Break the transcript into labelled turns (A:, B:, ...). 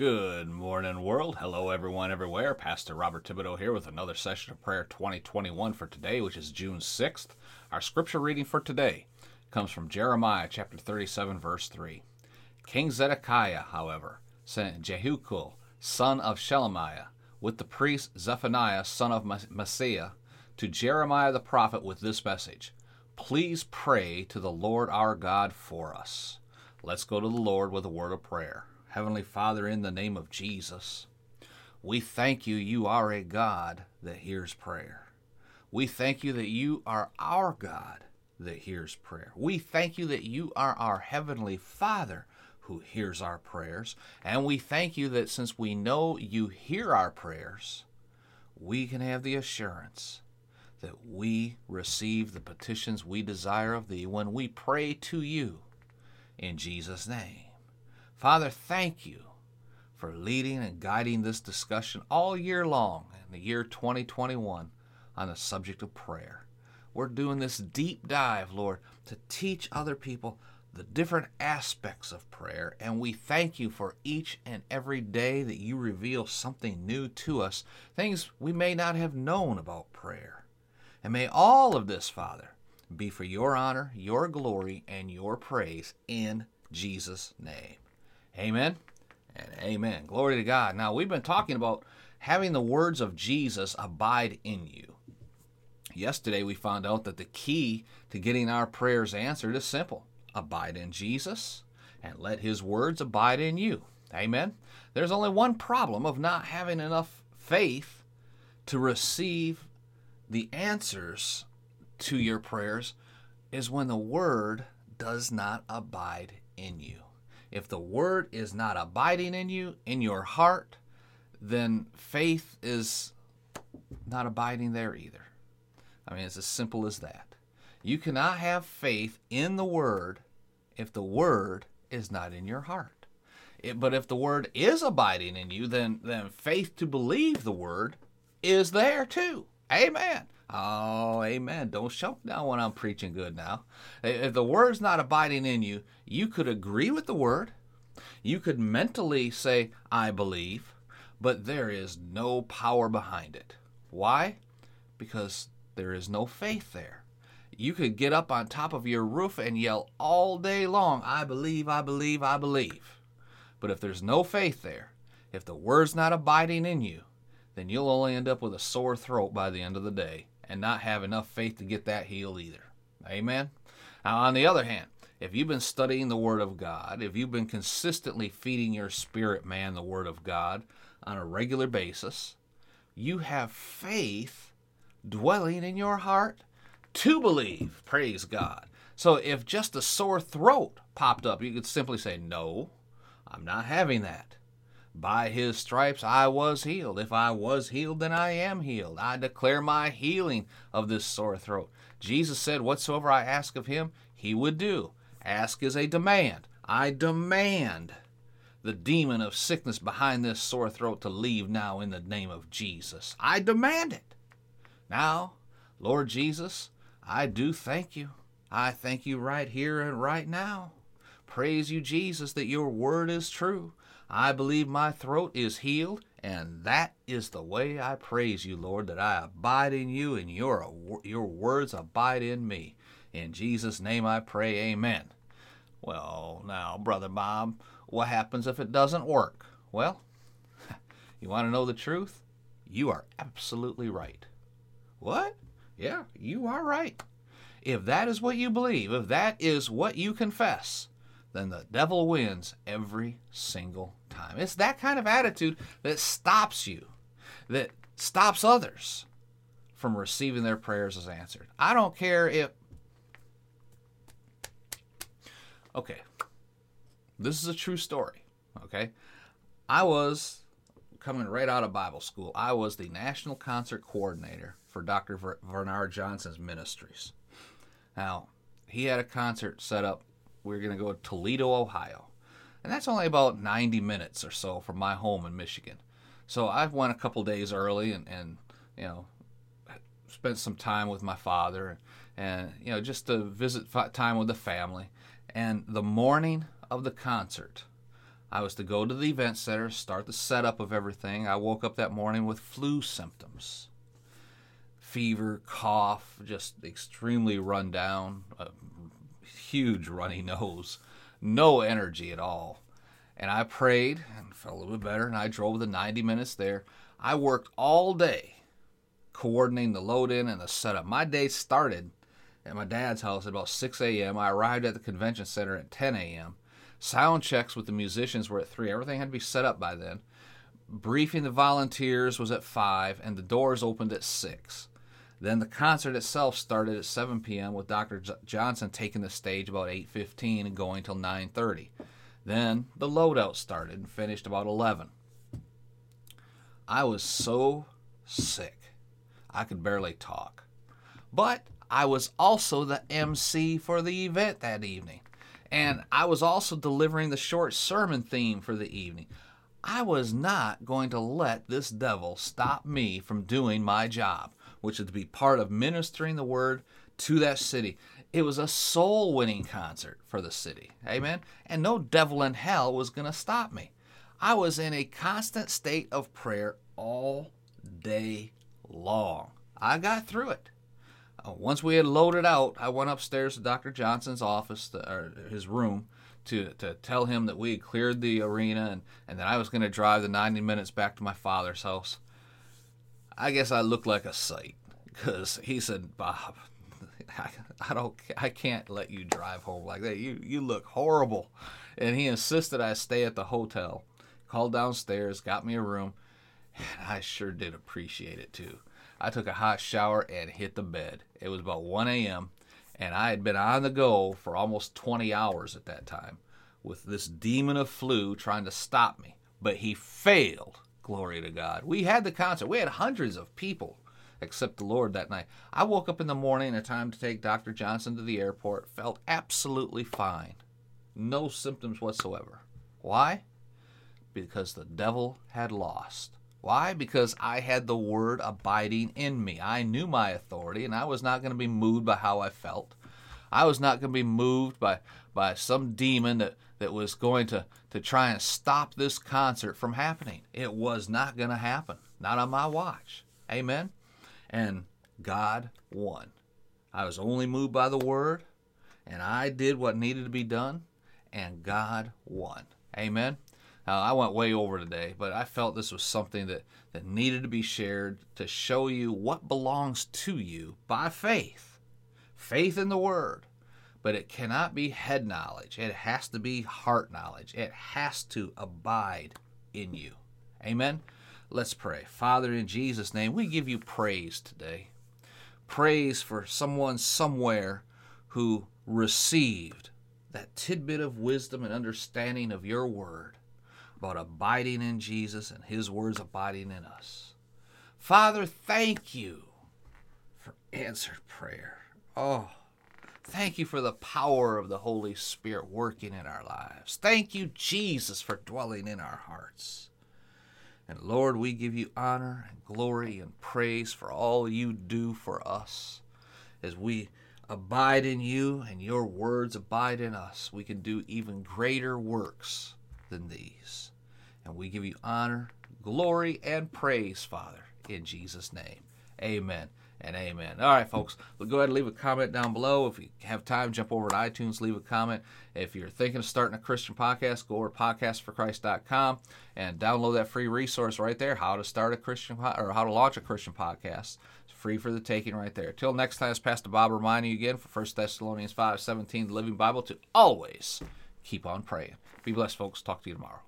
A: Good morning, world. Hello, everyone, everywhere. Pastor Robert Thibodeau here with another session of prayer 2021 for today, which is June 6th. Our scripture reading for today comes from Jeremiah chapter 37, verse 3. King Zedekiah, however, sent Jehucal, son of Shelemiah, with the priest Zephaniah, son of Maaseiah, to Jeremiah the prophet with this message Please pray to the Lord our God for us. Let's go to the Lord with a word of prayer. Heavenly Father, in the name of Jesus, we thank you, you are a God that hears prayer. We thank you that you are our God that hears prayer. We thank you that you are our Heavenly Father who hears our prayers. And we thank you that since we know you hear our prayers, we can have the assurance that we receive the petitions we desire of thee when we pray to you in Jesus' name. Father, thank you for leading and guiding this discussion all year long in the year 2021 on the subject of prayer. We're doing this deep dive, Lord, to teach other people the different aspects of prayer, and we thank you for each and every day that you reveal something new to us, things we may not have known about prayer. And may all of this, Father, be for your honor, your glory, and your praise in Jesus' name. Amen and amen. Glory to God. Now, we've been talking about having the words of Jesus abide in you. Yesterday, we found out that the key to getting our prayers answered is simple abide in Jesus and let his words abide in you. Amen. There's only one problem of not having enough faith to receive the answers to your prayers is when the word does not abide in you. If the word is not abiding in you, in your heart, then faith is not abiding there either. I mean, it's as simple as that. You cannot have faith in the word if the word is not in your heart. It, but if the word is abiding in you, then, then faith to believe the word is there too. Amen. Oh, amen. Don't choke down when I'm preaching good now. If the word's not abiding in you, you could agree with the word. You could mentally say, I believe, but there is no power behind it. Why? Because there is no faith there. You could get up on top of your roof and yell all day long, I believe, I believe, I believe. But if there's no faith there, if the word's not abiding in you, then you'll only end up with a sore throat by the end of the day and not have enough faith to get that healed either. Amen? Now, on the other hand, if you've been studying the Word of God, if you've been consistently feeding your spirit man the Word of God on a regular basis, you have faith dwelling in your heart to believe. Praise God. So if just a sore throat popped up, you could simply say, No, I'm not having that. By his stripes I was healed. If I was healed, then I am healed. I declare my healing of this sore throat. Jesus said, Whatsoever I ask of him, he would do. Ask is a demand. I demand the demon of sickness behind this sore throat to leave now in the name of Jesus. I demand it. Now, Lord Jesus, I do thank you. I thank you right here and right now. Praise you, Jesus, that your word is true. I believe my throat is healed, and that is the way I praise you, Lord, that I abide in you and your, your words abide in me. In Jesus' name I pray, amen. Well, now, Brother Bob, what happens if it doesn't work? Well, you want to know the truth? You are absolutely right. What? Yeah, you are right. If that is what you believe, if that is what you confess, then the devil wins every single time. It's that kind of attitude that stops you, that stops others from receiving their prayers as answered. I don't care if. Okay, this is a true story. Okay, I was coming right out of Bible school. I was the national concert coordinator for Dr. Bernard Johnson's ministries. Now, he had a concert set up we are going to go to Toledo, Ohio. And that's only about 90 minutes or so from my home in Michigan. So I went a couple days early and, and you know, spent some time with my father and, you know, just to visit time with the family. And the morning of the concert, I was to go to the event center, start the setup of everything. I woke up that morning with flu symptoms fever, cough, just extremely run down, a huge runny nose, no energy at all. And I prayed and felt a little bit better, and I drove the 90 minutes there. I worked all day coordinating the load in and the setup. My day started at my dad's house at about 6 a.m. I arrived at the convention center at 10 a.m. Sound checks with the musicians were at 3. Everything had to be set up by then. Briefing the volunteers was at 5, and the doors opened at 6. Then the concert itself started at 7 p.m. with Dr. J- Johnson taking the stage about 8:15 and going till 9:30. Then the loadout started and finished about 11. I was so sick. I could barely talk. But I was also the MC for the event that evening. And I was also delivering the short sermon theme for the evening. I was not going to let this devil stop me from doing my job, which is to be part of ministering the word to that city. It was a soul winning concert for the city. Amen. And no devil in hell was going to stop me. I was in a constant state of prayer all day long. I got through it. Uh, once we had loaded out, I went upstairs to Dr. Johnson's office, or his room, to, to tell him that we had cleared the arena and, and that I was going to drive the 90 minutes back to my father's house. I guess I look like a sight because he said, Bob, I, I don't, I can't let you drive home like that. You, you look horrible. And he insisted I stay at the hotel. Called downstairs, got me a room, and I sure did appreciate it too. I took a hot shower and hit the bed. It was about 1 a.m., and I had been on the go for almost 20 hours at that time with this demon of flu trying to stop me. But he failed. Glory to God. We had the concert. We had hundreds of people except the Lord that night. I woke up in the morning in time to take Dr. Johnson to the airport, felt absolutely fine. No symptoms whatsoever. Why? Because the devil had lost. Why? Because I had the word abiding in me. I knew my authority, and I was not going to be moved by how I felt. I was not going to be moved by, by some demon that, that was going to, to try and stop this concert from happening. It was not going to happen. Not on my watch. Amen? And God won. I was only moved by the word, and I did what needed to be done, and God won. Amen? Uh, I went way over today, but I felt this was something that, that needed to be shared to show you what belongs to you by faith. Faith in the Word. But it cannot be head knowledge, it has to be heart knowledge. It has to abide in you. Amen? Let's pray. Father, in Jesus' name, we give you praise today. Praise for someone somewhere who received that tidbit of wisdom and understanding of your word about abiding in Jesus and His words abiding in us. Father, thank you for answered prayer. Oh, thank you for the power of the Holy Spirit working in our lives. Thank you, Jesus, for dwelling in our hearts. And Lord, we give you honor and glory and praise for all you do for us. As we abide in you and your words abide in us, we can do even greater works than these. And we give you honor, glory, and praise, Father, in Jesus' name. Amen and amen. All right, folks, go ahead and leave a comment down below. If you have time, jump over to iTunes, leave a comment. If you're thinking of starting a Christian podcast, go over to podcastforchrist.com and download that free resource right there, how to start a Christian or how to launch a Christian podcast. It's free for the taking right there. Till next time, it's Pastor Bob reminding you again for 1 Thessalonians 5 17, the Living Bible, to always keep on praying. Be blessed, folks. Talk to you tomorrow.